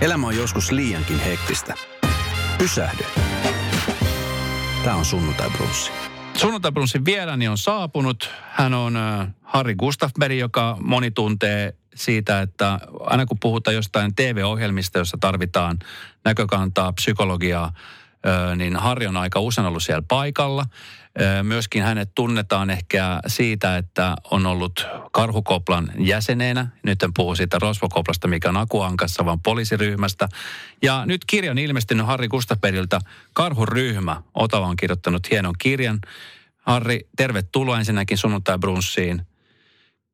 Elämä on joskus liiankin hektistä. Pysähdy. Tämä on Sunnuntai Brunssi. Sunnuntai Brunssin vieraani on saapunut. Hän on äh, Harri Gustafberg, joka moni tuntee siitä, että aina kun puhutaan jostain TV-ohjelmista, jossa tarvitaan näkökantaa, psykologiaa, niin Harri on aika usein ollut siellä paikalla. Myöskin hänet tunnetaan ehkä siitä, että on ollut Karhukoplan jäsenenä. Nyt en puhu siitä Rosvokoplasta, mikä on Akuankassa, vaan poliisiryhmästä. Ja nyt kirja on ilmestynyt Harri Gustafperilta. Karhuryhmä. Otava on kirjoittanut hienon kirjan. Harri, tervetuloa ensinnäkin sunnuntai brunssiin.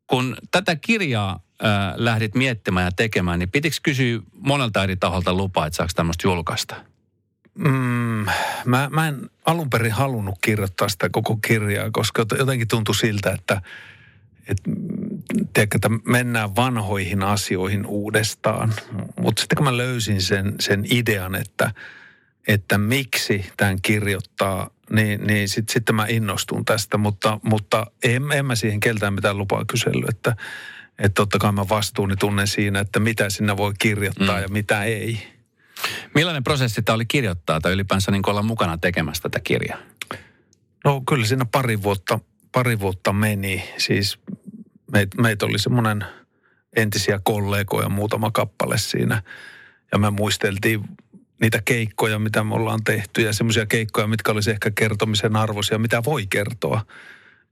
Kun tätä kirjaa äh, lähdit miettimään ja tekemään, niin pitikö kysyä monelta eri taholta lupaa, että saako tämmöistä julkaista? Mm, mä, mä en alun perin halunnut kirjoittaa sitä koko kirjaa, koska jotenkin tuntui siltä, että, että, tiedätkö, että mennään vanhoihin asioihin uudestaan. Mutta sitten kun mä löysin sen, sen idean, että, että miksi tämän kirjoittaa, niin, niin sitten sit mä innostun tästä. Mutta, mutta en, en mä siihen keltään mitään lupaa kysellyt, että, että totta kai mä vastuuni tunnen siinä, että mitä sinne voi kirjoittaa mm. ja mitä ei. Millainen prosessi tämä oli kirjoittaa tai ylipäänsä niin olla mukana tekemässä tätä kirjaa? No kyllä siinä pari vuotta, pari vuotta meni. Siis meitä meit oli semmoinen entisiä kollegoja muutama kappale siinä. Ja me muisteltiin niitä keikkoja, mitä me ollaan tehty ja semmoisia keikkoja, mitkä olisi ehkä kertomisen arvoisia, mitä voi kertoa.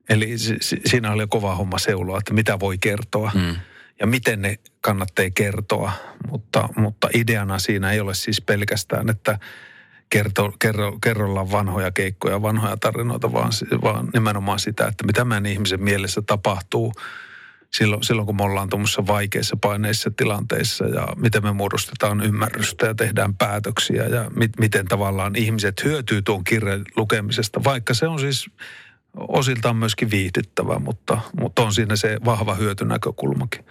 Eli si- siinä oli kova homma seuloa, että mitä voi kertoa. Mm ja miten ne kannattaa kertoa. Mutta, mutta ideana siinä ei ole siis pelkästään, että kerto, kerro, kerrollaan vanhoja keikkoja, vanhoja tarinoita, vaan, vaan nimenomaan sitä, että mitä meidän ihmisen mielessä tapahtuu silloin, silloin kun me ollaan tuommoisessa vaikeissa paineissa tilanteissa ja miten me muodostetaan ymmärrystä ja tehdään päätöksiä ja mit, miten tavallaan ihmiset hyötyy tuon kirjan lukemisesta, vaikka se on siis osiltaan myöskin viihdyttävä, mutta, mutta on siinä se vahva hyötynäkökulmakin.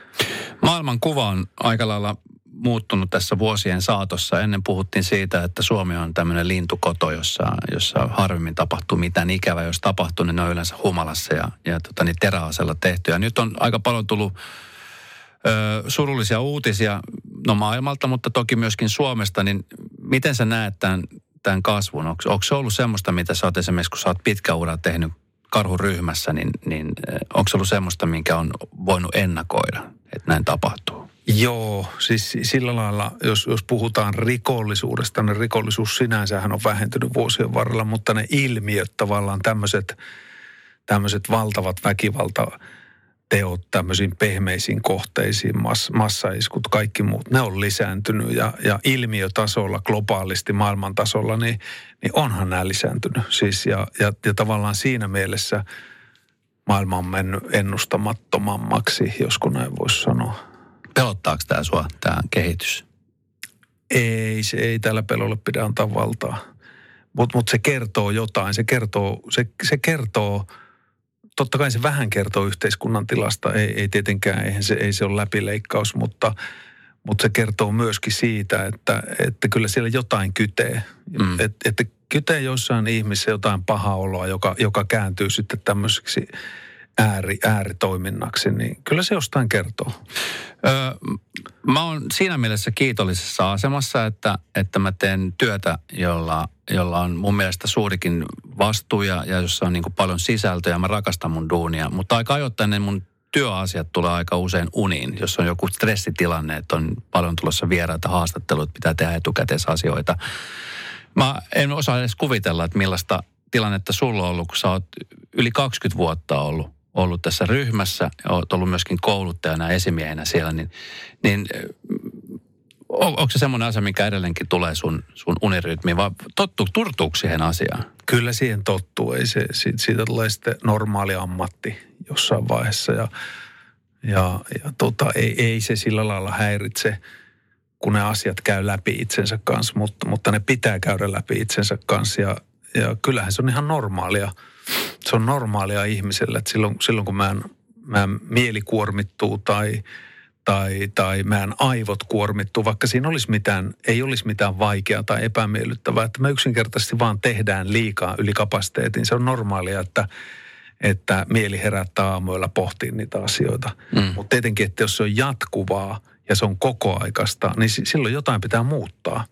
Maailman kuva on aika lailla muuttunut tässä vuosien saatossa. Ennen puhuttiin siitä, että Suomi on tämmöinen lintukoto, jossa, jossa harvemmin tapahtuu mitään ikävää. Jos tapahtuu, niin ne on yleensä humalassa ja, ja tota, niin teräasella tehty. Ja nyt on aika paljon tullut ö, surullisia uutisia no maailmalta, mutta toki myöskin Suomesta. Niin miten sä näet tämän, tämän kasvun? Onko, onko se ollut semmoista, mitä sä oot esimerkiksi, kun sä oot pitkä ura tehnyt karhuryhmässä, niin, niin onko se ollut semmoista, minkä on voinut ennakoida, että näin tapahtuu? Joo, siis sillä lailla, jos, jos puhutaan rikollisuudesta, niin rikollisuus sinänsähän on vähentynyt vuosien varrella, mutta ne ilmiöt tavallaan tämmöiset, tämmöiset valtavat väkivalta teot tämmöisiin pehmeisiin kohteisiin, mass, massaiskut, kaikki muut, ne on lisääntynyt ja, ja ilmiötasolla, globaalisti, maailman tasolla, niin, niin onhan nämä lisääntynyt. Siis ja, ja, ja tavallaan siinä mielessä maailma on mennyt ennustamattomammaksi, josko näin voisi sanoa. Pelottaako tämä sua, tämä kehitys? Ei, se ei tällä pelolle pidä antaa valtaa. Mutta mut se kertoo jotain, se kertoo, se, se kertoo – totta kai se vähän kertoo yhteiskunnan tilasta. Ei, ei tietenkään, eihän se, ei se ole läpileikkaus, mutta, mutta se kertoo myöskin siitä, että, että kyllä siellä jotain kytee. Mm. Et, että kytee jossain ihmisessä jotain pahaa oloa, joka, joka kääntyy sitten tämmöiseksi ääri, ääritoiminnaksi, niin kyllä se jostain kertoo. Öö, mä oon siinä mielessä kiitollisessa asemassa, että, että mä teen työtä, jolla, jolla on mun mielestä suurikin vastuu ja, ja jossa on niin kuin paljon sisältöä ja mä rakastan mun duunia. Mutta aika ajoittain ne mun työasiat tulee aika usein uniin, jos on joku stressitilanne, että on paljon tulossa vieraita haastatteluita, pitää tehdä etukäteisasioita. Mä en osaa edes kuvitella, että millaista tilannetta sulla on ollut, kun sä oot yli 20 vuotta ollut ollut tässä ryhmässä, olet ollut myöskin kouluttajana ja esimiehenä siellä, niin, niin on, onko se semmoinen asia, mikä edelleenkin tulee sun, sun unirytmiin, vai tottu, turtuuko siihen asiaan? Kyllä siihen tottuu. Ei se, siitä, siitä tulee sitten normaali ammatti jossain vaiheessa ja, ja, ja tota, ei, ei se sillä lailla häiritse, kun ne asiat käy läpi itsensä kanssa, mutta, mutta ne pitää käydä läpi itsensä kanssa. Ja, ja kyllähän se on ihan normaalia. Se on normaalia ihmiselle, että silloin, silloin kun mä en, mä en mieli kuormittuu tai, tai, tai meidän aivot kuormittuu, vaikka siinä olisi mitään, ei olisi mitään vaikeaa tai epämiellyttävää, että me yksinkertaisesti vaan tehdään liikaa yli kapasiteetin. Se on normaalia, että, että mieli herättää aamuilla pohtii niitä asioita. Mm. Mutta tietenkin, että jos se on jatkuvaa – ja se on koko aikasta, niin silloin jotain pitää muuttaa.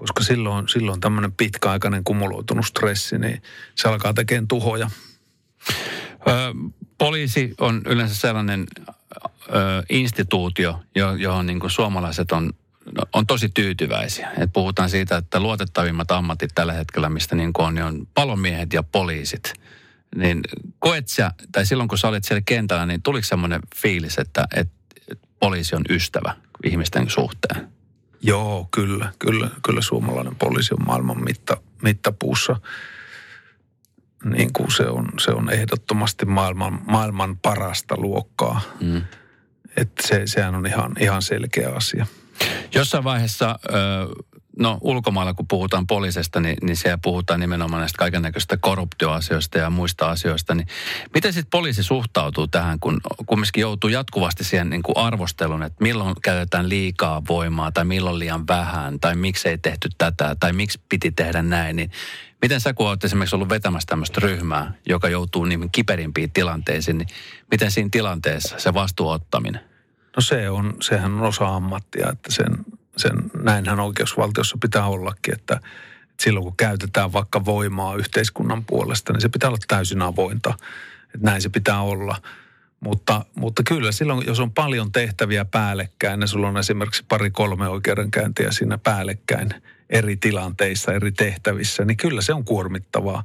Koska silloin, silloin tämmöinen pitkäaikainen kumuloitunut stressi, niin se alkaa tekemään tuhoja. Ö, poliisi on yleensä sellainen ö, instituutio, johon niin kuin suomalaiset on, on tosi tyytyväisiä. Et puhutaan siitä, että luotettavimmat ammatit tällä hetkellä, mistä niin on, niin on palomiehet ja poliisit. Niin koet sä, tai silloin kun sä olit siellä kentällä, niin tuliko semmoinen fiilis, että, että poliisi on ystävä ihmisten suhteen? Joo, kyllä. Kyllä, kyllä suomalainen poliisi on maailman mitta, mittapuussa. Niin kuin se on, se on ehdottomasti maailman, maailman parasta luokkaa. Mm. Että se, sehän on ihan, ihan selkeä asia. Jossain vaiheessa no ulkomailla kun puhutaan poliisista, niin, niin siellä puhutaan nimenomaan näistä kaiken näköistä korruptioasioista ja muista asioista. Niin miten sitten poliisi suhtautuu tähän, kun kumminkin joutuu jatkuvasti siihen niin kuin arvostelun, että milloin käytetään liikaa voimaa tai milloin liian vähän tai miksi ei tehty tätä tai miksi piti tehdä näin, niin Miten sä, kun olet esimerkiksi ollut vetämässä tämmöistä ryhmää, joka joutuu niin kiperimpiin tilanteisiin, niin miten siinä tilanteessa se vastuuottaminen? No se on, sehän on osa ammattia, että sen sen, näinhän oikeusvaltiossa pitää ollakin, että, silloin kun käytetään vaikka voimaa yhteiskunnan puolesta, niin se pitää olla täysin avointa. Että näin se pitää olla. Mutta, mutta kyllä silloin, jos on paljon tehtäviä päällekkäin, ja sulla on esimerkiksi pari-kolme oikeudenkäyntiä siinä päällekkäin eri tilanteissa, eri tehtävissä, niin kyllä se on kuormittavaa.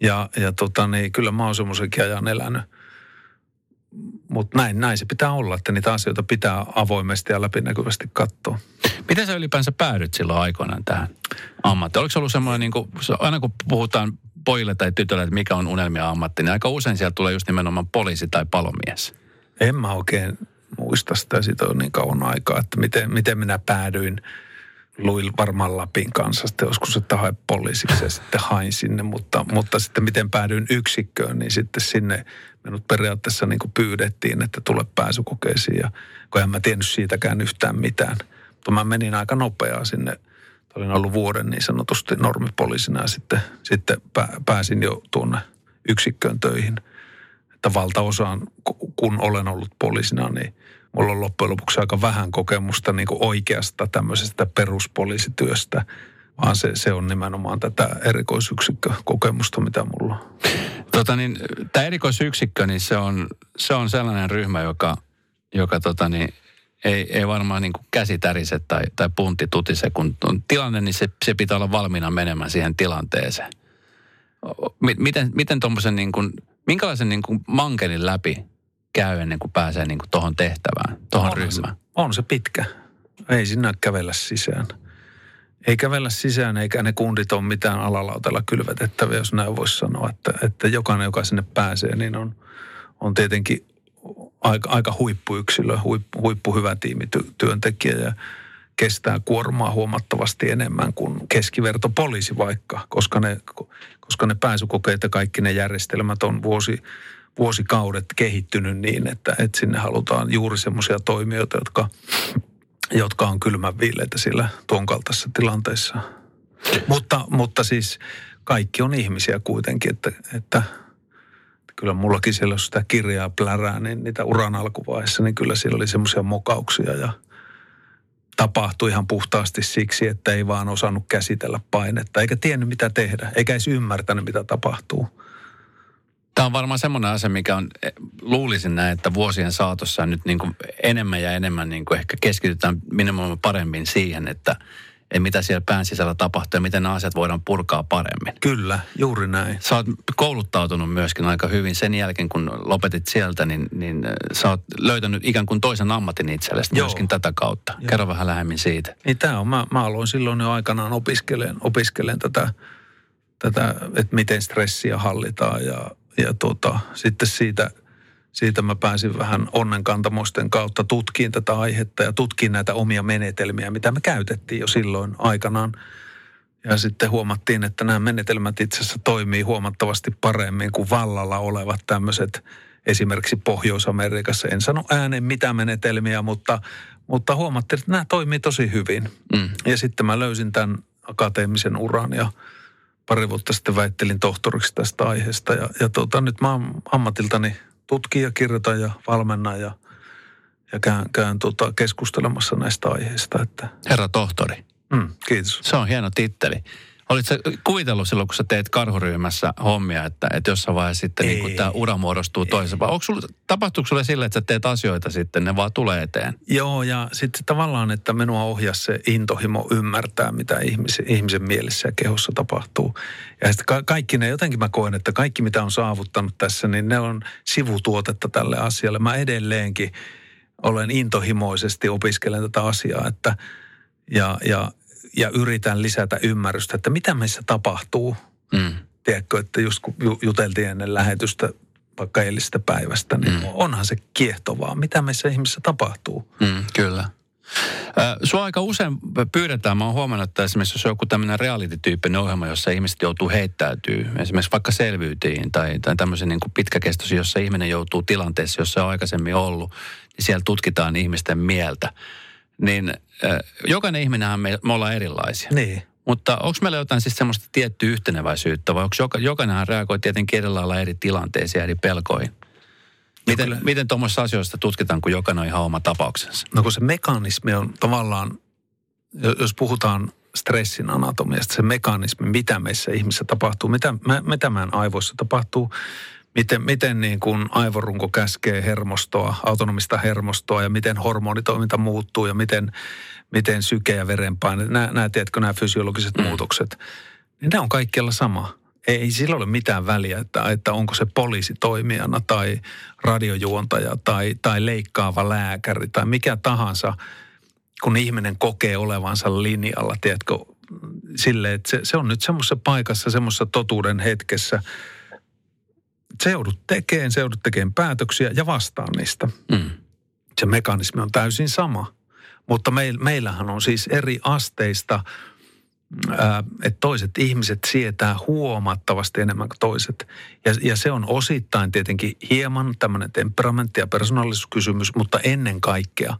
Ja, ja tota, niin, kyllä mä oon semmoisenkin ajan elänyt – mutta näin, näin se pitää olla, että niitä asioita pitää avoimesti ja läpinäkyvästi katsoa. Miten sä ylipäänsä päädyt silloin aikoinaan tähän ammattiin? Oliko se ollut semmoinen, niin kuin, aina kun puhutaan pojille tai tytölle, että mikä on unelmia ammatti, niin aika usein sieltä tulee just nimenomaan poliisi tai palomies. En mä oikein muista sitä, siitä on niin kauan aikaa, että miten, miten minä päädyin luin varmaan Lapin kanssa sitten joskus, että hae poliisiksi ja sitten hain sinne, mutta, mutta sitten miten päädyin yksikköön, niin sitten sinne minut periaatteessa niin kuin pyydettiin, että tule pääsykokeisiin ja kun en mä tiennyt siitäkään yhtään mitään. Mutta mä menin aika nopeaa sinne. Olin ollut vuoden niin sanotusti normipoliisina ja sitten, sitten pääsin jo tuonne yksikköön töihin. Että valtaosaan, kun olen ollut poliisina, niin mulla on loppujen lopuksi aika vähän kokemusta niin kuin oikeasta tämmöisestä peruspoliisityöstä, vaan se, se on nimenomaan tätä erikoisyksikkökokemusta, mitä mulla on. Tota niin, tämä erikoisyksikkö, niin se on, se on sellainen ryhmä, joka, joka tota niin, ei, ei varmaan niin kuin käsi tärise tai, tai puntti tutise. Kun on tilanne, niin se, se pitää olla valmiina menemään siihen tilanteeseen. Miten, miten tuommoisen niin kuin, minkälaisen niin kuin mankelin läpi käy ennen kuin pääsee niin kuin tuohon tehtävään, tuohon ryhmään? Se, on se pitkä. Ei sinne kävellä sisään ei kävellä sisään eikä ne kundit ole mitään alalautella kylvetettäviä, jos näin voisi sanoa. Että, että jokainen, joka sinne pääsee, niin on, on tietenkin aika, aika huippuyksilö, huippu, huippuhyvä tiimityöntekijä ja kestää kuormaa huomattavasti enemmän kuin keskiverto poliisi vaikka, koska ne, koska ne pääsykokeet ja kaikki ne järjestelmät on vuosi, vuosikaudet kehittynyt niin, että, että sinne halutaan juuri semmoisia toimijoita, jotka jotka on kylmän viileitä sillä tuon kaltaisessa tilanteessa. Mutta, mutta siis kaikki on ihmisiä kuitenkin, että, että kyllä mullakin siellä, jos sitä kirjaa plärää, niin niitä uran alkuvaiheessa, niin kyllä siellä oli semmoisia mokauksia ja tapahtui ihan puhtaasti siksi, että ei vaan osannut käsitellä painetta, eikä tiennyt mitä tehdä, eikä edes ymmärtänyt mitä tapahtuu. Tämä on varmaan semmoinen asia, mikä on, eh, luulisin näin, että vuosien saatossa nyt niin kuin enemmän ja enemmän niin kuin ehkä keskitytään minimoimaan paremmin siihen, että että mitä siellä pään sisällä tapahtuu ja miten nämä asiat voidaan purkaa paremmin. Kyllä, juuri näin. Sä oot kouluttautunut myöskin aika hyvin sen jälkeen, kun lopetit sieltä, niin, niin eh, sä oot löytänyt ikään kuin toisen ammatin itsellesi Joo. myöskin tätä kautta. Joo. Kerro vähän lähemmin siitä. Niin tämä on, mä, mä aloin silloin jo aikanaan opiskelen, opiskelen tätä, tätä, että miten stressiä hallitaan ja ja tota, sitten siitä, Siitä mä pääsin vähän onnenkantamosten kautta tutkiin tätä aihetta ja tutkiin näitä omia menetelmiä, mitä me käytettiin jo silloin aikanaan. Ja sitten huomattiin, että nämä menetelmät itse asiassa toimii huomattavasti paremmin kuin vallalla olevat tämmöiset esimerkiksi Pohjois-Amerikassa. En sano ääneen mitä menetelmiä, mutta, mutta huomattiin, että nämä toimii tosi hyvin. Mm. Ja sitten mä löysin tämän akateemisen uran ja pari vuotta sitten väittelin tohtoriksi tästä aiheesta. Ja, ja tota, nyt mä oon ammatiltani tutkija, kirjoitan ja valmennan ja, ja käyn, käyn tota keskustelemassa näistä aiheista. Että. Herra tohtori. Mm, kiitos. Se on hieno titteli. Olitko kuvitellut silloin, kun sä teet karhuryhmässä hommia, että, että jossain vaiheessa sitten niin tämä ura muodostuu toiseen? Vai onko sulla, tapahtuuko sulle sille, että sä teet asioita sitten, ne vaan tulee eteen? Joo, ja sitten tavallaan, että minua ohjaa se intohimo ymmärtää, mitä ihmisen, ihmisen mielessä ja kehossa tapahtuu. Ja sitten ka- kaikki ne, jotenkin mä koen, että kaikki mitä on saavuttanut tässä, niin ne on sivutuotetta tälle asialle. Mä edelleenkin olen intohimoisesti opiskelen tätä asiaa, että ja, ja ja yritän lisätä ymmärrystä, että mitä meissä tapahtuu. Mm. Tiedätkö, että just kun juteltiin ennen lähetystä vaikka eilisestä päivästä, niin mm. onhan se kiehtovaa, mitä meissä ihmisissä tapahtuu. Mm, kyllä. Sua aika usein pyydetään, mä oon huomannut, että esimerkiksi jos on joku tämmöinen reality-tyyppinen ohjelma, jossa ihmiset joutuu heittäytyy, esimerkiksi vaikka selvyytiin tai, tai tämmöisen niin pitkäkestoisen, jossa ihminen joutuu tilanteessa, jossa on aikaisemmin ollut, niin siellä tutkitaan ihmisten mieltä niin äh, jokainen ihminenhän me, me ollaan erilaisia. Niin. Mutta onko meillä jotain siis semmoista tiettyä yhteneväisyyttä vai onko joka, jokainenhan reagoi tietenkin eri lailla eri tilanteisiin ja eri pelkoihin? Miten, kyllä. miten tuommoisista asioista tutkitaan, kun jokainen on ihan oma tapauksensa? No kun se mekanismi on tavallaan, jos puhutaan stressin anatomiasta, se mekanismi, mitä meissä ihmissä tapahtuu, mitä, mitä meidän aivoissa tapahtuu, miten, miten niin kuin aivorunko käskee hermostoa, autonomista hermostoa ja miten hormonitoiminta muuttuu ja miten, miten syke ja verenpaine, nämä, nämä tiedätkö, nämä fysiologiset mm. muutokset, niin ne on kaikkialla sama. Ei, ei sillä ole mitään väliä, että, että onko se poliisi toimijana tai radiojuontaja tai, tai leikkaava lääkäri tai mikä tahansa, kun ihminen kokee olevansa linjalla, tiedätkö, sille, että se, se on nyt semmoisessa paikassa, semmoisessa totuuden hetkessä – se joudut tekemään, se joudut tekemään päätöksiä ja vastaan niistä. Mm. Se mekanismi on täysin sama. Mutta meil, meillähän on siis eri asteista, ää, että toiset ihmiset sietää huomattavasti enemmän kuin toiset. Ja, ja se on osittain tietenkin hieman tämmöinen temperamentti- ja persoonallisuuskysymys, mutta ennen kaikkea,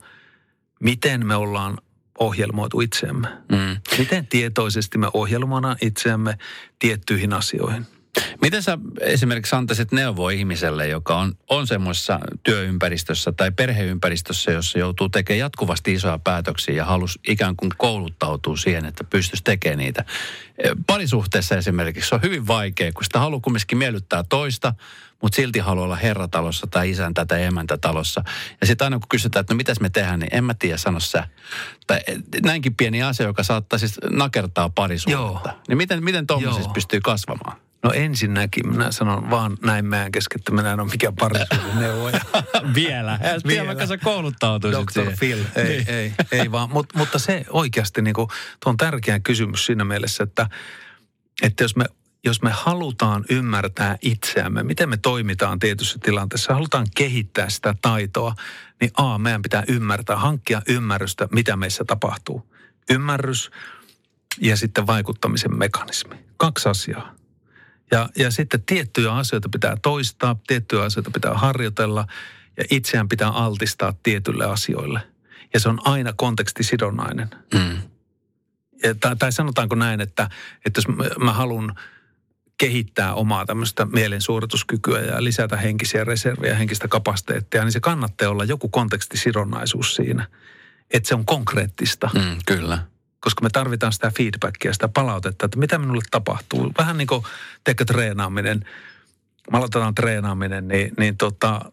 miten me ollaan ohjelmoitu itseämme. Mm. Miten tietoisesti me ohjelmoidaan itseämme tiettyihin asioihin. Miten sä esimerkiksi antaisit neuvoa ihmiselle, joka on, on semmoisessa työympäristössä tai perheympäristössä, jossa joutuu tekemään jatkuvasti isoja päätöksiä ja halus ikään kuin kouluttautuu siihen, että pystyisi tekemään niitä. E, parisuhteessa esimerkiksi on hyvin vaikea, kun sitä haluaa kumminkin miellyttää toista, mutta silti haluaa olla herratalossa tai isäntä tai emäntä talossa. Ja sitten aina kun kysytään, että no mitäs me tehdään, niin en mä tiedä, sano sä. Tai e, näinkin pieni asia, joka saattaa siis nakertaa parisuhdetta. Niin miten, miten tuommoisessa pystyy kasvamaan? No ensinnäkin minä sanon vaan näin meidän kesken, että minä en ole mikään parisuuden neuvoja. Vielä. Vielä. vaikka sä kouluttautuisit Dr. Siihen. Phil. Ei, niin. ei, ei vaan. Mut, mutta se oikeasti niin kuin, tuo on tärkeä kysymys siinä mielessä, että, että jos me jos me halutaan ymmärtää itseämme, miten me toimitaan tietyssä tilanteessa, halutaan kehittää sitä taitoa, niin A, meidän pitää ymmärtää, hankkia ymmärrystä, mitä meissä tapahtuu. Ymmärrys ja sitten vaikuttamisen mekanismi. Kaksi asiaa. Ja, ja sitten tiettyjä asioita pitää toistaa, tiettyjä asioita pitää harjoitella ja itseään pitää altistaa tietyille asioille. Ja se on aina kontekstisidonnainen. Mm. Ja, tai, tai sanotaanko näin, että, että jos mä, mä haluan kehittää omaa tämmöistä mielensuorituskykyä ja lisätä henkisiä reservejä, henkistä kapasiteettia, niin se kannattaa olla joku kontekstisidonnaisuus siinä. Että se on konkreettista. Mm, kyllä koska me tarvitaan sitä feedbackia, sitä palautetta, että mitä minulle tapahtuu. Vähän niin kuin teikö treenaaminen, me aloitetaan treenaaminen, niin, niin tota,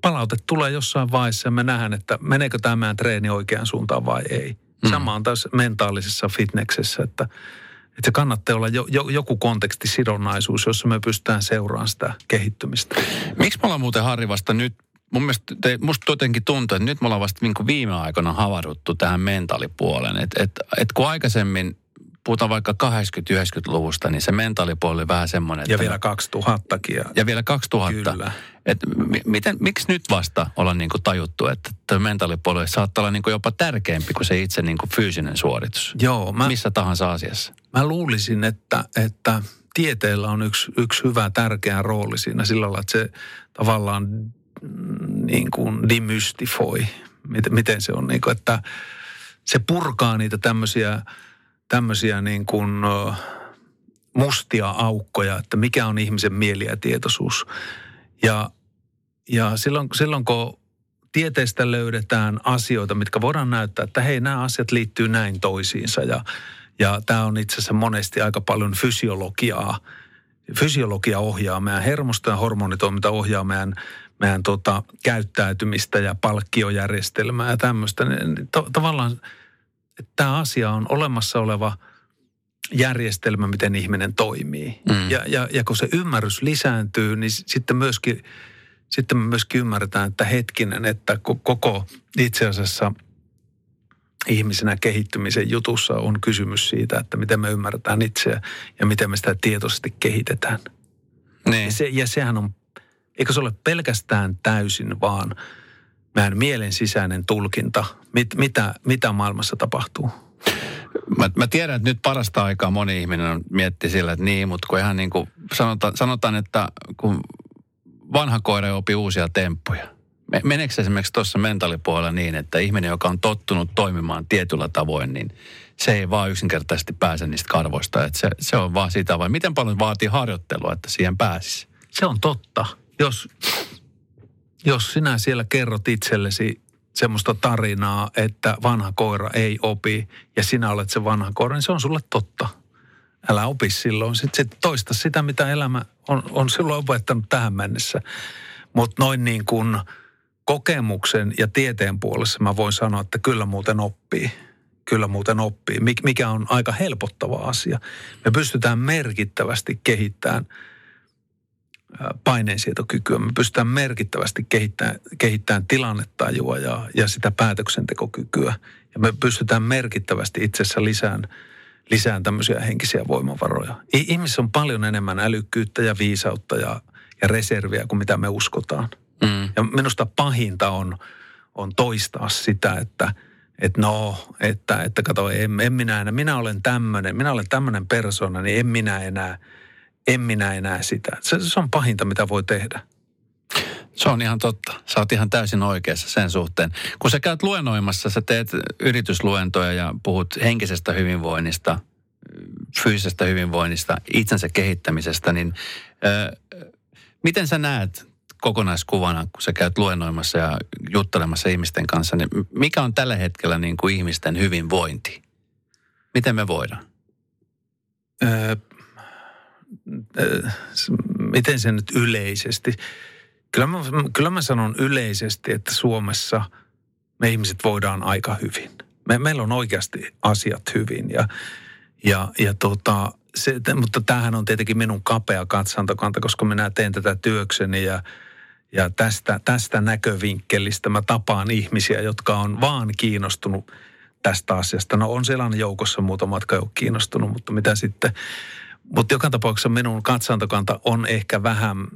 palaute tulee jossain vaiheessa ja me nähdään, että meneekö tämä meidän treeni oikeaan suuntaan vai ei. Mm. Sama on taas mentaalisessa fitneksessä, että, että se kannattaa olla jo, jo, joku kontekstisidonnaisuus, jossa me pystytään seuraamaan sitä kehittymistä. Miksi me ollaan muuten Harri vasta nyt mun mielestä te, musta jotenkin tuntuu, että nyt me ollaan vasta niin viime aikoina havahduttu tähän mentaalipuoleen. Että et, et kun aikaisemmin puhutaan vaikka 80-90-luvusta, niin se mentaalipuoli oli vähän semmoinen, Ja vielä 2000kin. Ja, ja vielä 2000. Kyllä. Et mi- miten, miksi nyt vasta ollaan niin kuin tajuttu, että tuo mentaalipuoli saattaa olla niin kuin jopa tärkeämpi kuin se itse niin kuin fyysinen suoritus? Joo, mä, Missä tahansa asiassa. mä luulisin, että, että tieteellä on yksi, yksi hyvä tärkeä rooli siinä sillä lailla, että se tavallaan niin kuin demystifoi, miten, se on, niin kuin, että se purkaa niitä tämmöisiä, tämmöisiä niin kuin mustia aukkoja, että mikä on ihmisen mieli ja tietoisuus. Ja, ja silloin, silloin kun tieteestä löydetään asioita, mitkä voidaan näyttää, että hei, nämä asiat liittyy näin toisiinsa ja, ja tämä on itse asiassa monesti aika paljon fysiologiaa. Fysiologia ohjaa meidän hermosto ja hormonitoiminta ohjaa meidän, meidän tota, käyttäytymistä ja palkkiojärjestelmää ja tämmöistä. Niin To, tavallaan että tämä asia on olemassa oleva järjestelmä, miten ihminen toimii. Mm. Ja, ja, ja kun se ymmärrys lisääntyy, niin sitten myöskin, sitten me myöskin ymmärretään, että hetkinen, että ko- koko itse asiassa ihmisenä kehittymisen jutussa on kysymys siitä, että miten me ymmärretään itseä ja miten me sitä tietoisesti kehitetään. Niin. Ja, se, ja sehän on, eikö se ole pelkästään täysin vaan meidän mielen sisäinen tulkinta, mit, mitä, mitä maailmassa tapahtuu. Mä, mä tiedän, että nyt parasta aikaa moni ihminen on mietti sillä, että niin, mutta kun ihan niin kuin sanotaan, sanotaan että kun vanha koira opi uusia temppuja. Me- Meneekö esimerkiksi tuossa mentaalipuolella niin, että ihminen, joka on tottunut toimimaan tietyllä tavoin, niin se ei vaan yksinkertaisesti pääse niistä karvoista. Että se, se on vaan sitä vai miten paljon vaatii harjoittelua, että siihen pääsisi? Se on totta. Jos, jos sinä siellä kerrot itsellesi semmoista tarinaa, että vanha koira ei opi ja sinä olet se vanha koira, niin se on sulle totta. Älä opi silloin. Sitten sit toista sitä, mitä elämä on, on silloin opettanut tähän mennessä. Mutta noin niin kuin kokemuksen ja tieteen puolessa mä voin sanoa, että kyllä muuten oppii. Kyllä muuten oppii, Mik- mikä on aika helpottava asia. Me pystytään merkittävästi kehittämään ää, paineensietokykyä. Me pystytään merkittävästi kehittämään, kehittämään tilannetajua ja, ja sitä päätöksentekokykyä. Ja me pystytään merkittävästi itse asiassa lisään, lisään tämmöisiä henkisiä voimavaroja. I- Ihmisessä on paljon enemmän älykkyyttä ja viisautta ja, ja reserviä kuin mitä me uskotaan. Mm. Ja minusta pahinta on, on toistaa sitä, että että no, että, että kato, en, en minä enää, minä olen tämmöinen, minä olen tämmöinen persona, niin en minä enää, en minä enää sitä. Se, se on pahinta, mitä voi tehdä. Se on ihan totta. Sä oot ihan täysin oikeassa sen suhteen. Kun sä käyt luennoimassa, sä teet yritysluentoja ja puhut henkisestä hyvinvoinnista, fyysisestä hyvinvoinnista, itsensä kehittämisestä, niin ö, miten sä näet kokonaiskuvana, kun sä käyt luennoimassa ja juttelemassa ihmisten kanssa, niin mikä on tällä hetkellä niin kuin ihmisten hyvinvointi? Miten me voidaan? Öö, s- miten se nyt yleisesti? Kyllä mä, kyllä mä sanon yleisesti, että Suomessa me ihmiset voidaan aika hyvin. Me, meillä on oikeasti asiat hyvin ja, ja, ja tota, se, mutta tämähän on tietenkin minun kapea katsantokanta, koska minä teen tätä työkseni ja, ja tästä, tästä näkövinkkelistä mä tapaan ihmisiä, jotka on vaan kiinnostunut tästä asiasta. No on sellainen joukossa muutama, jotka ei ole kiinnostunut, mutta mitä sitten. Mutta joka tapauksessa minun katsantokanta on ehkä vähän,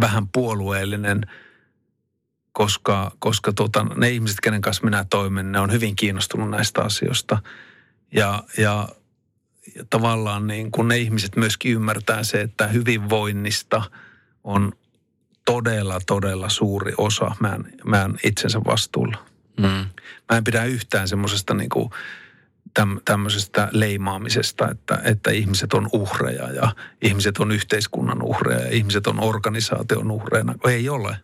vähän puolueellinen, koska, koska tota, ne ihmiset, kenen kanssa minä toimin, ne on hyvin kiinnostunut näistä asioista. Ja, ja, ja tavallaan niin kun ne ihmiset myöskin ymmärtää se, että hyvinvoinnista on todella, todella suuri osa meidän, meidän itsensä vastuulla. Mm. Mä en pidä yhtään semmoisesta niin kuin täm, tämmöisestä leimaamisesta, että, että ihmiset on uhreja ja ihmiset on yhteiskunnan uhreja ja ihmiset on organisaation uhreina. Ei ole.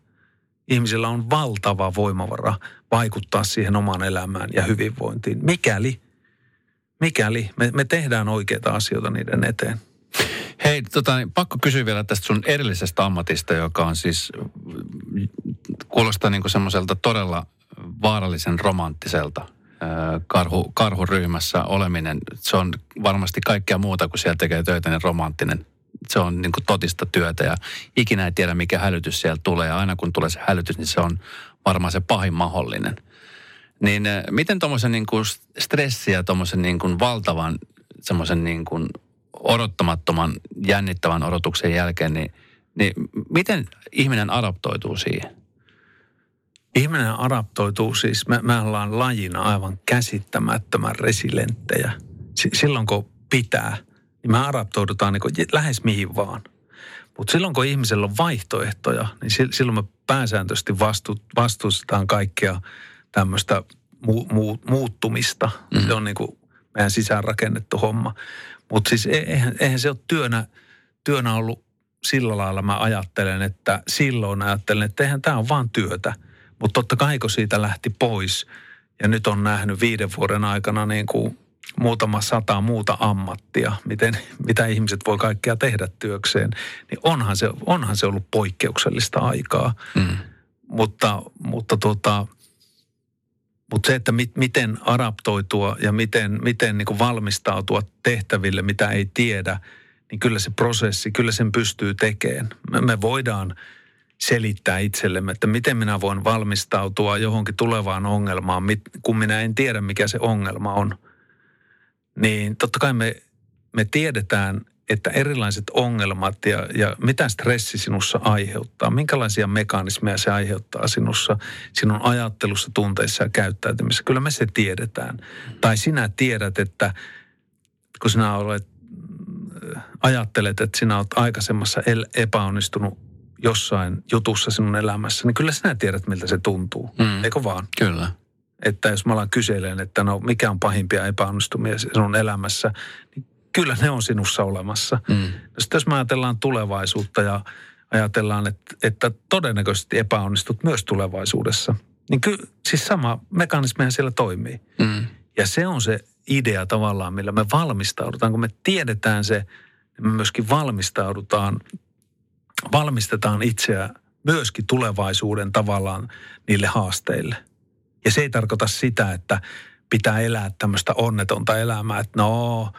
Ihmisillä on valtava voimavara vaikuttaa siihen omaan elämään ja hyvinvointiin. Mikäli, mikäli me, me tehdään oikeita asioita niiden eteen. Hei, tota, niin pakko kysyä vielä tästä sun erillisestä ammatista, joka on siis, kuulostaa niin semmoiselta todella vaarallisen romanttiselta. Karhu, karhuryhmässä oleminen, se on varmasti kaikkea muuta kuin siellä tekee töitä, niin romanttinen. Se on niin kuin totista työtä ja ikinä ei tiedä, mikä hälytys sieltä tulee. Ja aina kun tulee se hälytys, niin se on varmaan se pahin mahdollinen. Niin miten tuommoisen niin kuin stressi ja tuommoisen niin kuin valtavan semmoisen niin kuin odottamattoman, jännittävän odotuksen jälkeen, niin, niin miten ihminen adaptoituu siihen? Ihminen adaptoituu siis, me, me ollaan lajina aivan käsittämättömän resilenttejä. S- silloin kun pitää, niin me adaptoidutaan niin lähes mihin vaan. Mutta silloin kun ihmisellä on vaihtoehtoja, niin silloin me pääsääntöisesti vastu, vastustetaan kaikkea tämmöistä mu, mu, muuttumista. Mm. Se on niin kuin meidän sisäänrakennettu homma. Mutta siis e, eihän, eihän se ole työnä, työnä ollut sillä lailla mä ajattelen, että silloin ajattelen, että eihän tämä on vaan työtä. Mutta totta kai kun siitä lähti pois ja nyt on nähnyt viiden vuoden aikana niin kuin muutama sata muuta ammattia, miten, mitä ihmiset voi kaikkea tehdä työkseen, niin onhan se, onhan se ollut poikkeuksellista aikaa. Mm. Mutta, mutta tota, mutta se, että mit, miten adaptoitua ja miten, miten niin valmistautua tehtäville, mitä ei tiedä, niin kyllä se prosessi, kyllä sen pystyy tekemään. Me, me voidaan selittää itsellemme, että miten minä voin valmistautua johonkin tulevaan ongelmaan, kun minä en tiedä, mikä se ongelma on. Niin totta kai me, me tiedetään, että erilaiset ongelmat ja, ja mitä stressi sinussa aiheuttaa, minkälaisia mekanismeja se aiheuttaa sinussa, sinun ajattelussa, tunteissa ja käyttäytymisessä. Kyllä me se tiedetään. Tai sinä tiedät, että kun sinä olet, ajattelet, että sinä olet aikaisemmassa epäonnistunut jossain jutussa sinun elämässä, niin kyllä sinä tiedät, miltä se tuntuu. Mm. Eikö vaan? Kyllä. Että jos mä alan kyseleen, että no mikä on pahimpia epäonnistumia sinun elämässä, niin kyllä ne on sinussa olemassa. Mm. No sitten jos me ajatellaan tulevaisuutta ja ajatellaan, että, että todennäköisesti epäonnistut myös tulevaisuudessa, niin kyllä siis sama mekanismihan siellä toimii. Mm. Ja se on se idea tavallaan, millä me valmistaudutaan. Kun me tiedetään se, niin me myöskin valmistaudutaan, valmistetaan itseä myöskin tulevaisuuden tavallaan niille haasteille. Ja se ei tarkoita sitä, että pitää elää tämmöistä onnetonta elämää, että no,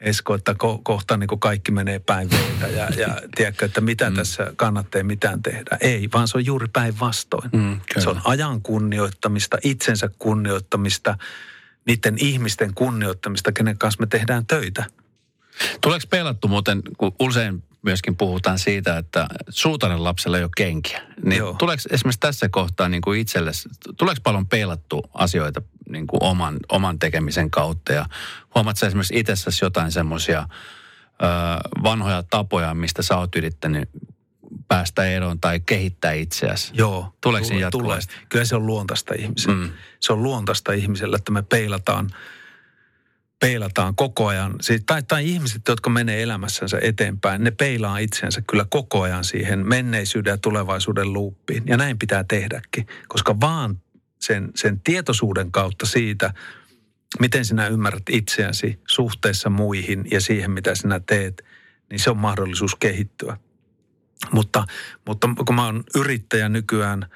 Esko, että ko, kohta niin kuin kaikki menee päin veitä ja, ja tiedätkö, että mitä mm. tässä kannattaa mitään tehdä. Ei, vaan se on juuri päinvastoin. Mm, se on ajan kunnioittamista, itsensä kunnioittamista, niiden ihmisten kunnioittamista, kenen kanssa me tehdään töitä. Tuleeko pelattu muuten, kun usein myöskin puhutaan siitä, että suutarin lapsella ei ole kenkiä. Niin Joo. tuleeko esimerkiksi tässä kohtaa niin kuin itselle, tuleeko paljon peilattu asioita niin kuin oman, oman tekemisen kautta ja huomaatko esimerkiksi itsessäsi jotain semmoisia vanhoja tapoja, mistä sä oot yrittänyt päästä eroon tai kehittää itseäsi? Joo. Tuleeko tule, tulee. Kyllä se on luontaista ihmiselle. Mm. Se on luontaista ihmiselle, että me peilataan – peilataan koko ajan, tai, tai ihmiset, jotka menee elämässänsä eteenpäin, ne peilaa itsensä kyllä koko ajan siihen menneisyyden ja tulevaisuuden luuppiin. Ja näin pitää tehdäkin, koska vaan sen, sen tietoisuuden kautta siitä, miten sinä ymmärrät itseäsi suhteessa muihin ja siihen, mitä sinä teet, niin se on mahdollisuus kehittyä. Mutta, mutta kun mä oon yrittäjä nykyään,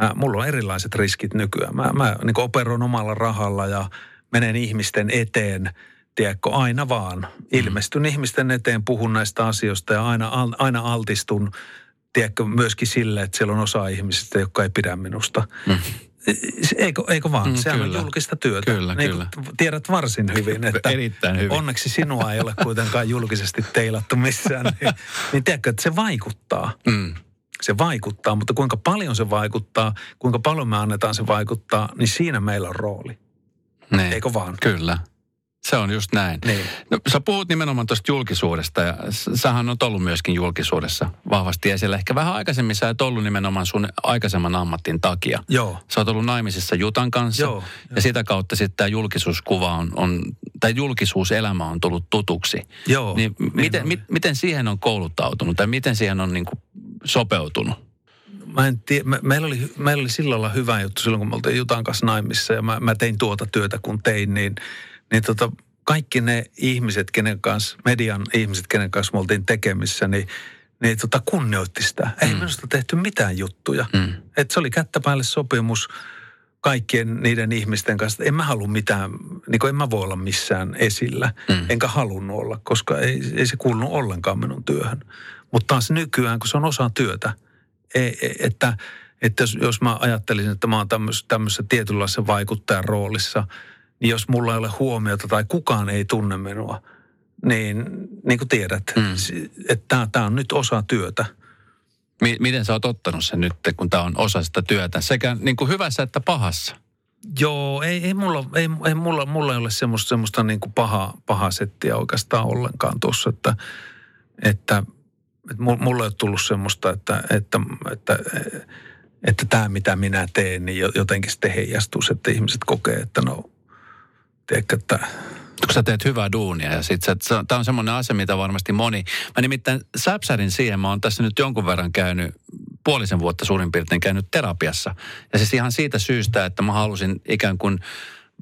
mä, mulla on erilaiset riskit nykyään. Mä, mä niin operoin omalla rahalla ja menen ihmisten eteen, tiedätkö, aina vaan. Ilmestyn mm. ihmisten eteen, puhun näistä asioista ja aina, aina altistun, tiedätkö, myöskin sille, että siellä on osa ihmisistä, jotka ei pidä minusta. Mm. Eikö, eikö vaan? Mm, Sehän kyllä. on julkista työtä. Kyllä, niin kyllä. Tiedät varsin hyvin, että Erittäin hyvin. onneksi sinua ei ole kuitenkaan julkisesti teilattu missään. Niin, niin tiedätkö, että se vaikuttaa. Mm. Se vaikuttaa, mutta kuinka paljon se vaikuttaa, kuinka paljon me annetaan se vaikuttaa, niin siinä meillä on rooli. Niin. Eikö vaan? Kyllä. Se on just näin. Niin. No, sä puhut nimenomaan tuosta julkisuudesta ja sähän on ollut myöskin julkisuudessa vahvasti esillä. Ehkä vähän aikaisemmin sä et ollut nimenomaan sun aikaisemman ammattin takia. Joo. Sä oot ollut naimisissa Jutan kanssa Joo, ja jo. sitä kautta sitten tämä julkisuuskuva on, on, tai julkisuuselämä on tullut tutuksi. Joo. Niin, niin miten, mi, miten siihen on kouluttautunut tai miten siihen on niin kuin sopeutunut? Mä en tie, me, meillä, oli, meillä oli sillä lailla hyvä juttu silloin, kun me oltiin Jutan kanssa naimissa ja mä, mä tein tuota työtä kun tein, niin, niin tota, kaikki ne ihmiset, kenen kanssa, median ihmiset, kenen kanssa me oltiin tekemissä, niin, niin tota, kunnioitti sitä. Ei mm. minusta tehty mitään juttuja. Mm. Et se oli kättä päälle sopimus kaikkien niiden ihmisten kanssa. En mä halua mitään, niin en mä voi olla missään esillä. Mm. Enkä halunnut olla, koska ei, ei se kuulunut ollenkaan minun työhön. Mutta taas nykyään, kun se on osa työtä – että, että jos, jos mä ajattelisin, että mä oon tämmöisessä, tämmöisessä tietynlaisessa vaikuttajan roolissa, niin jos mulla ei ole huomiota tai kukaan ei tunne minua, niin, niin kuin tiedät, Mm. että tämä on nyt osa työtä. Mi- miten sä oot ottanut sen nyt, kun tämä on osa sitä työtä, sekä niin kuin hyvässä että pahassa? Joo, ei, ei, mulla, ei, ei mulla, mulla ei ole semmoista, semmoista niin kuin paha, paha settiä oikeastaan ollenkaan tuossa, että, että, että mu- mulla ei ole tullut semmoista, että, että, että, että tämä mitä minä teen, niin jo- jotenkin sitten heijastuu, että ihmiset kokee, että no, tiedätkö, että kun sä teet hyvää duunia ja sit tää on semmoinen asia, mitä varmasti moni, mä nimittäin säpsärin siihen, mä oon tässä nyt jonkun verran käynyt, puolisen vuotta suurin piirtein käynyt terapiassa. Ja siis ihan siitä syystä, että mä halusin ikään kuin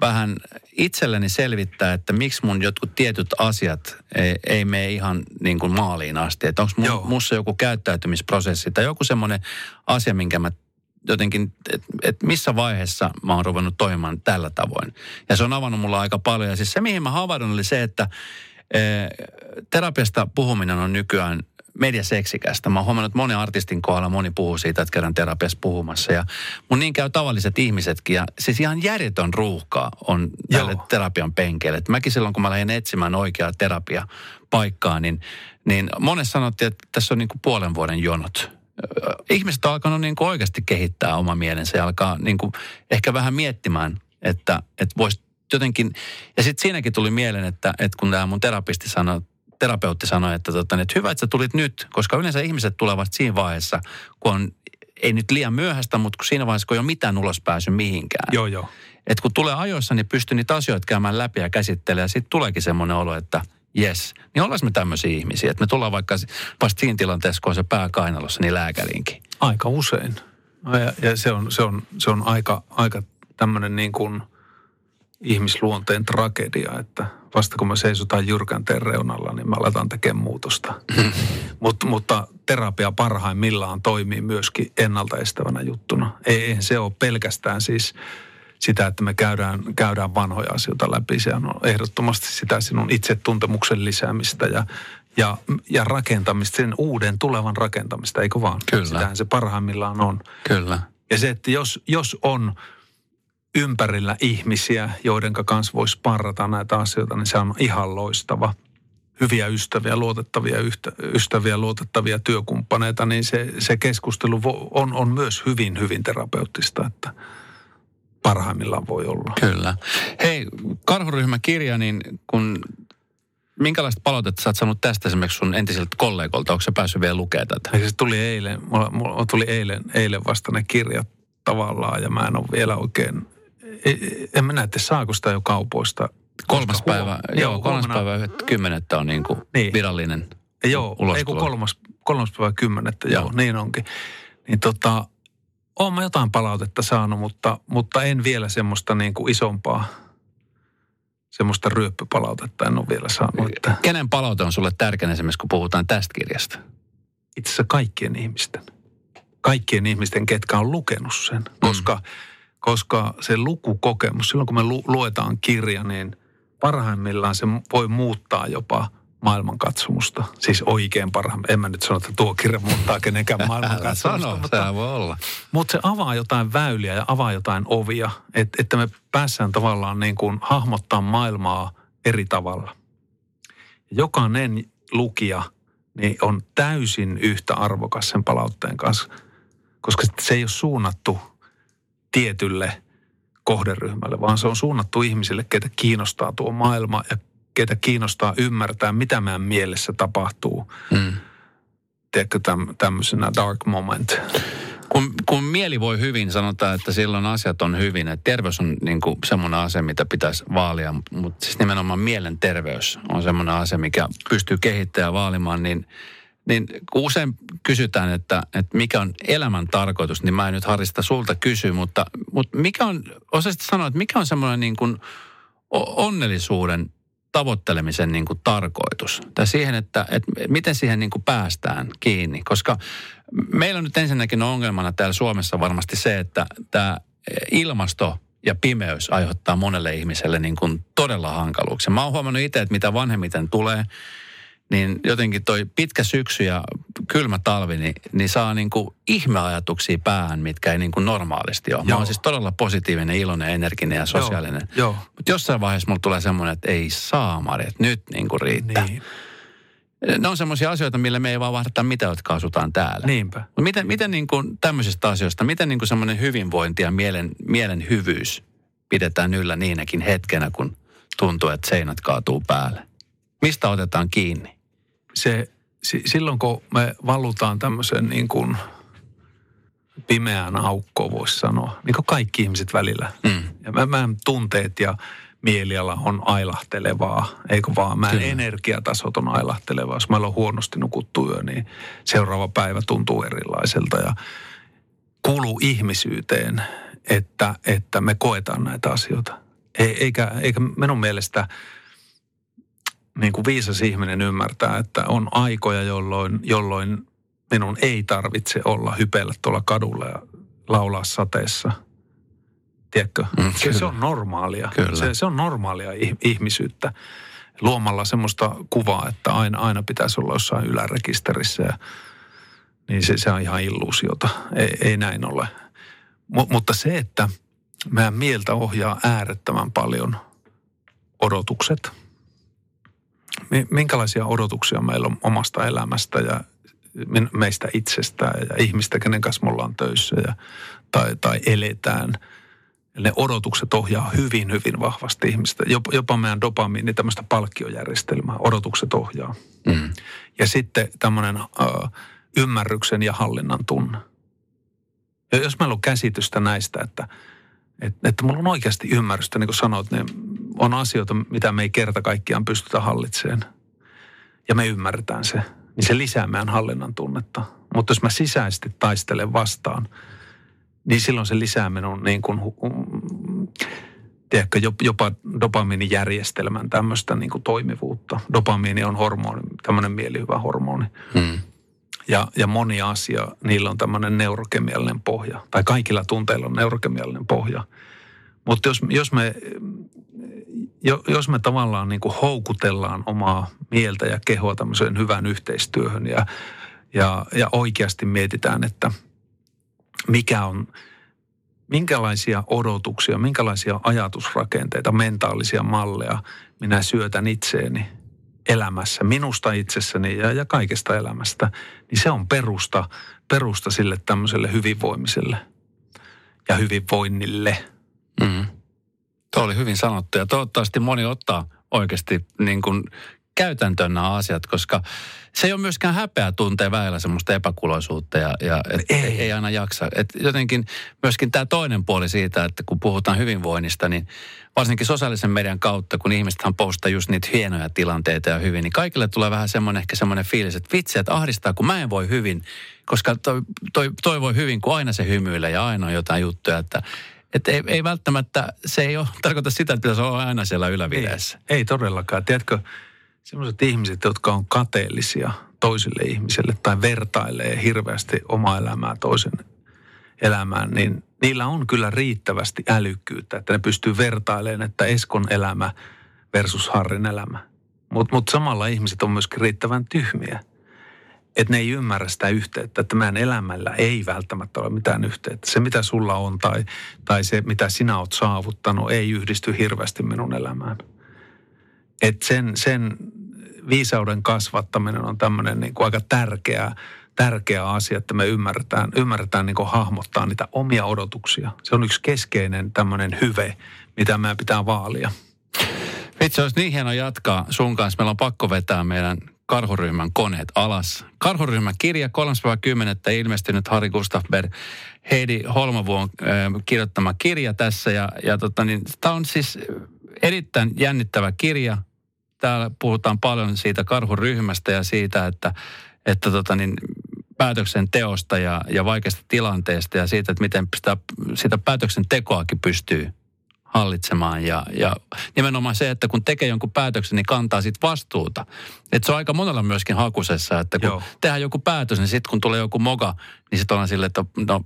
vähän itselleni selvittää, että miksi mun jotkut tietyt asiat ei, ei mene ihan niin kuin maaliin asti. Että onko Joo. mussa joku käyttäytymisprosessi tai joku semmoinen asia, minkä mä jotenkin, että et missä vaiheessa mä oon ruvennut toimimaan tällä tavoin. Ja se on avannut mulla aika paljon. Ja siis se, mihin mä havahdun, oli se, että e, terapiasta puhuminen on nykyään mediaseksikästä. Mä oon huomannut, että moni artistin kohdalla moni puhuu siitä, että käydään terapiassa puhumassa. Ja mun niin käy tavalliset ihmisetkin. Ja siis ihan järjetön ruuhkaa on tälle Joo. terapian penkeille. Et mäkin silloin, kun mä lähdin etsimään oikeaa terapiapaikkaa, niin, niin monessa sanottiin, että tässä on niin kuin puolen vuoden jonot ihmiset on alkanut niin kuin oikeasti kehittää oma mielensä ja alkaa niin kuin ehkä vähän miettimään, että, että voisi jotenkin, ja sitten siinäkin tuli mieleen, että, että kun tämä mun terapisti sanoi, terapeutti sanoi, että, tota, niin, että hyvä, että sä tulit nyt, koska yleensä ihmiset tulevat siinä vaiheessa, kun on, ei nyt liian myöhäistä, mutta siinä vaiheessa, kun ei ole mitään ulospääsy mihinkään. joo joo. Että kun tulee ajoissa, niin pystyy niitä asioita käymään läpi ja käsittelemään. Ja sitten tuleekin semmoinen olo, että jes, niin ollaan me tämmöisiä ihmisiä. Että me tullaan vaikka vasta siinä tilanteessa, kun on se pää kainalossa, niin lääkäriinkin. Aika usein. No Ja, ja se, on, se, on, se on aika, aika tämmöinen niin kuin ihmisluonteen tragedia, että vasta kun me seisotaan jyrkänteen reunalla, niin me aletaan tekemään muutosta. Mut, mutta terapia parhaimmillaan toimii myöskin ennaltaestävänä juttuna. Ei, eihän se ole pelkästään siis sitä, että me käydään, käydään vanhoja asioita läpi. Se on ehdottomasti sitä sinun itsetuntemuksen lisäämistä ja, ja, ja rakentamista, sen uuden tulevan rakentamista, eikö vaan? Kyllä. Sitähän se parhaimmillaan on. Kyllä. Ja se, että jos, jos on ympärillä ihmisiä, joiden kanssa voisi parrata näitä asioita, niin se on ihan loistava. Hyviä ystäviä, luotettavia yhtä, ystäviä, luotettavia työkumppaneita, niin se, se keskustelu vo- on, on myös hyvin, hyvin terapeuttista, että parhaimmillaan voi olla. Kyllä. Hei, karhuryhmäkirja, niin kun, minkälaista palautetta sä oot saanut tästä esimerkiksi sun entisiltä kollegoilta? Onko se päässyt vielä lukemaan tätä? Se tuli eilen, mulla, mulla tuli eilen, eilen vasta ne kirjat tavallaan ja mä en ole vielä oikein, en mä näe, että saako sitä jo kaupoista. Kolmas päivä, huom- joo, kolmas huomenna- päivä kymmenettä on niin kuin Niin. virallinen Joo, ei kun ulostulo. kolmas, kolmas päivä kymmenettä, joo, Joo. niin onkin. Niin tota, oon mä jotain palautetta saanut, mutta, mutta en vielä semmoista niin kuin isompaa, semmoista ryöppypalautetta en ole vielä saanut. Että Kenen palaute on sulle tärkein esimerkiksi, kun puhutaan tästä kirjasta? itse asiassa kaikkien ihmisten, kaikkien ihmisten, ketkä on lukenut sen, mm. koska se lukukokemus, silloin kun me lu, luetaan kirja, niin parhaimmillaan se voi muuttaa jopa maailmankatsomusta. Siis oikein parhaimmillaan. En mä nyt sano, että tuo kirja muuttaa kenenkään maailmankatsomusta, sano, mutta, voi olla. mutta se avaa jotain väyliä ja avaa jotain ovia, että, että me päässään tavallaan niin kuin hahmottaa maailmaa eri tavalla. Jokainen lukija niin on täysin yhtä arvokas sen palautteen kanssa, koska se ei ole suunnattu tietylle kohderyhmälle, vaan se on suunnattu ihmisille, ketä kiinnostaa tuo maailma ja ketä kiinnostaa ymmärtää, mitä meidän mielessä tapahtuu. Mm. Tiedätkö, täm, tämmöisenä dark moment. Kun, kun mieli voi hyvin, sanotaan, että silloin asiat on hyvin. Että terveys on niin kuin semmoinen asia, mitä pitäisi vaalia, mutta siis nimenomaan mielenterveys on semmoinen asia, mikä pystyy kehittämään ja vaalimaan, niin, niin kun usein kysytään, että, että mikä on elämän tarkoitus, niin mä en nyt Harista sulta kysy, mutta, mutta mikä on, osaisit sanoa, että mikä on semmoinen niin kuin onnellisuuden tavoittelemisen niin kuin tarkoitus? Tai siihen, että, että miten siihen niin kuin päästään kiinni? Koska meillä on nyt ensinnäkin ongelmana täällä Suomessa varmasti se, että tämä ilmasto ja pimeys aiheuttaa monelle ihmiselle niin kuin todella hankaluuksia. Mä oon huomannut itse, että mitä vanhemmiten tulee, niin jotenkin toi pitkä syksy ja kylmä talvi, niin, niin saa niin kuin ihmeajatuksia päähän, mitkä ei niin kuin normaalisti ole. Joo. Mä oon siis todella positiivinen, iloinen, energinen ja sosiaalinen. Joo. Mutta jossain vaiheessa mulla tulee semmoinen, että ei saa, Mari, että nyt niin kuin riittää. Niin. Ne on semmoisia asioita, millä me ei vaan vahdata mitä, jotka asutaan täällä. Niinpä. Mut Miten, miten niin kuin tämmöisistä asioista, miten niin kuin semmoinen hyvinvointi ja mielen, mielen hyvyys pidetään yllä niinäkin hetkenä, kun tuntuu, että seinät kaatuu päälle? Mistä otetaan kiinni? Se, si, silloin kun me valutaan tämmöisen niin kuin pimeään aukkoon, voisi sanoa, niin kuin kaikki ihmiset välillä. Mm. Ja mä, mä tunteet ja mieliala on ailahtelevaa, eikö vaan? Mä Kyllä. energiatasot on ailahtelevaa. Jos meillä on huonosti nukuttu yö, niin seuraava päivä tuntuu erilaiselta. Ja kuuluu ihmisyyteen, että, että me koetaan näitä asioita. Ei- Eikä, eikä minun mielestä niin kuin viisas ihminen ymmärtää, että on aikoja, jolloin, jolloin minun ei tarvitse olla hypellä tuolla kadulla ja laulaa sateessa. Tiedätkö? Mm, se, se on normaalia. Kyllä. Se, se on normaalia ih- ihmisyyttä. Luomalla semmoista kuvaa, että aina, aina pitäisi olla jossain ylärekisterissä. Ja, niin se, se on ihan illuusiota. Ei, ei näin ole. M- mutta se, että meidän mieltä ohjaa äärettömän paljon odotukset. Mi- Minkälaisia odotuksia meillä on omasta elämästä ja meistä itsestään ja ihmistä, kenen kanssa me ollaan töissä ja, tai, tai eletään. Ne odotukset ohjaa hyvin, hyvin vahvasti ihmistä. Jopa, jopa meidän dopamiini, tämmöistä palkkiojärjestelmää, odotukset ohjaa. Mm. Ja sitten tämmöinen ö, ymmärryksen ja hallinnan tunne. Ja jos meillä on käsitystä näistä, että, että, että mulla on oikeasti ymmärrystä, niin kuin sanoit, niin on asioita, mitä me ei kerta kaikkiaan pystytä hallitseen. Ja me ymmärretään se. Niin se lisää meidän hallinnan tunnetta. Mutta jos mä sisäisesti taistelen vastaan, niin silloin se lisää minun niin kuin, hu- tiedätkö, jop- jopa dopamiinijärjestelmän tämmöistä niin kuin toimivuutta. Dopamiini on hormoni, tämmöinen mielihyvä hormoni. Mm. Ja, ja moni asia, niillä on tämmöinen neurokemiallinen pohja. Tai kaikilla tunteilla on neurokemiallinen pohja. Mutta jos, jos, me, jos me tavallaan niin kuin houkutellaan omaa mieltä ja kehoa tämmöiseen hyvään yhteistyöhön ja, ja, ja oikeasti mietitään, että mikä on, minkälaisia odotuksia, minkälaisia ajatusrakenteita, mentaalisia malleja minä syötän itseeni elämässä, minusta itsessäni ja, ja kaikesta elämästä, niin se on perusta, perusta sille tämmöiselle hyvinvoimiselle ja hyvinvoinnille. Mm. Tuo oli hyvin sanottu ja toivottavasti moni ottaa oikeasti niin kuin käytäntöön nämä asiat, koska se ei ole myöskään häpeä tuntea väillä semmoista epäkuloisuutta ja, ja et Ei. ei. ei aina jaksa. Et jotenkin myöskin tämä toinen puoli siitä, että kun puhutaan hyvinvoinnista, niin varsinkin sosiaalisen median kautta, kun ihmisethän postaa just niitä hienoja tilanteita ja hyvin, niin kaikille tulee vähän semmoinen ehkä semmoinen fiilis, että vitsi, että ahdistaa, kun mä en voi hyvin, koska toi, toi, toi voi hyvin, kun aina se hymyilee ja aina on jotain juttuja, että että ei, ei välttämättä, se ei ole, tarkoita sitä, että pitäisi olla aina siellä ylävireessä. Ei, ei todellakaan. Tiedätkö, sellaiset ihmiset, jotka on kateellisia toisille ihmisille tai vertailee hirveästi omaa elämää toisen elämään, niin niillä on kyllä riittävästi älykkyyttä, että ne pystyy vertailemaan, että Eskon elämä versus Harrin elämä. Mutta mut samalla ihmiset on myöskin riittävän tyhmiä. Että ne ei ymmärrä sitä yhteyttä, että meidän elämällä ei välttämättä ole mitään yhteyttä. Se, mitä sulla on tai, tai se, mitä sinä oot saavuttanut, ei yhdisty hirveästi minun elämään. Et sen, sen viisauden kasvattaminen on tämmöinen niin kuin aika tärkeä, tärkeä asia, että me ymmärretään, ymmärretään niin kuin hahmottaa niitä omia odotuksia. Se on yksi keskeinen tämmöinen hyve, mitä meidän pitää vaalia. Vitsi, olisi niin hieno jatkaa sun kanssa. Meillä on pakko vetää meidän karhuryhmän koneet alas. Karhuryhmän kirja 3.10. ilmestynyt Harri Gustafberg, Heidi Holmavuon äh, kirjoittama kirja tässä. Ja, ja tota, niin, tämä on siis erittäin jännittävä kirja. Täällä puhutaan paljon siitä karhuryhmästä ja siitä, että, että tota, niin, päätöksenteosta ja, ja vaikeasta tilanteesta ja siitä, että miten sitä, sitä päätöksentekoakin pystyy hallitsemaan. Ja, ja nimenomaan se, että kun tekee jonkun päätöksen, niin kantaa siitä vastuuta. Että se on aika monella myöskin hakusessa, että kun Joo. Tehdään joku päätös, niin sitten kun tulee joku moga, niin sitten ollaan silleen, että no,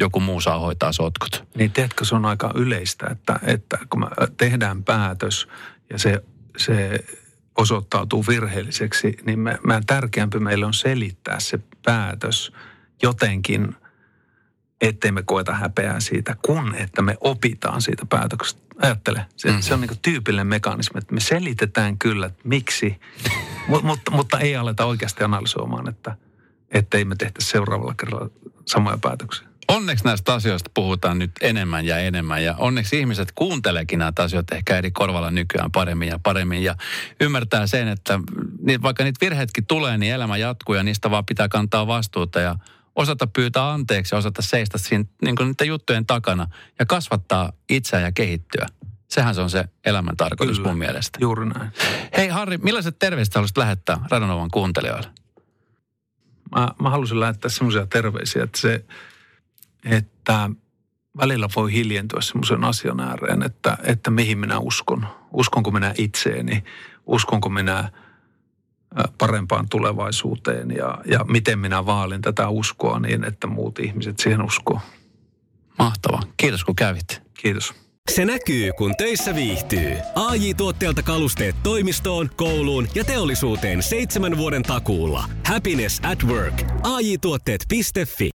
joku muu saa hoitaa sotkut. Niin tiedätkö, se on aika yleistä, että, että kun me tehdään päätös ja se, se osoittautuu virheelliseksi, niin me, meidän tärkeämpi meille on selittää se päätös jotenkin, ettei me koeta häpeää siitä, kun että me opitaan siitä päätöksestä. Ajattele, se, mm. se on niin tyypillinen mekanismi, että me selitetään kyllä, että miksi, mutta, mutta, mutta ei aleta oikeasti analysoimaan, että ettei me tehtäisi seuraavalla kerralla samoja päätöksiä. Onneksi näistä asioista puhutaan nyt enemmän ja enemmän ja onneksi ihmiset kuunteleekin näitä asioita ehkä eri korvalla nykyään paremmin ja paremmin ja ymmärtää sen, että vaikka niitä virheetkin tulee, niin elämä jatkuu ja niistä vaan pitää kantaa vastuuta ja osata pyytää anteeksi ja osata seistä siinä, niin kuin niiden juttujen takana ja kasvattaa itseään ja kehittyä. Sehän se on se elämän tarkoitus Kyllä, mun mielestä. juuri näin. Hei Harri, millaiset terveiset haluaisit lähettää Radonovan kuuntelijoille? Mä, mä halusin lähettää semmoisia terveisiä, että se, että välillä voi hiljentyä semmoisen asian ääreen, että, että mihin minä uskon. Uskonko minä itseeni? Uskonko minä parempaan tulevaisuuteen ja, ja miten minä vaalin tätä uskoa niin, että muut ihmiset siihen uskoo. Mahtavaa. Kiitos kun kävit. Kiitos. Se näkyy, kun töissä viihtyy. ai tuotteelta kalusteet toimistoon, kouluun ja teollisuuteen seitsemän vuoden takuulla. Happiness at work. AJ-tuotteet.fi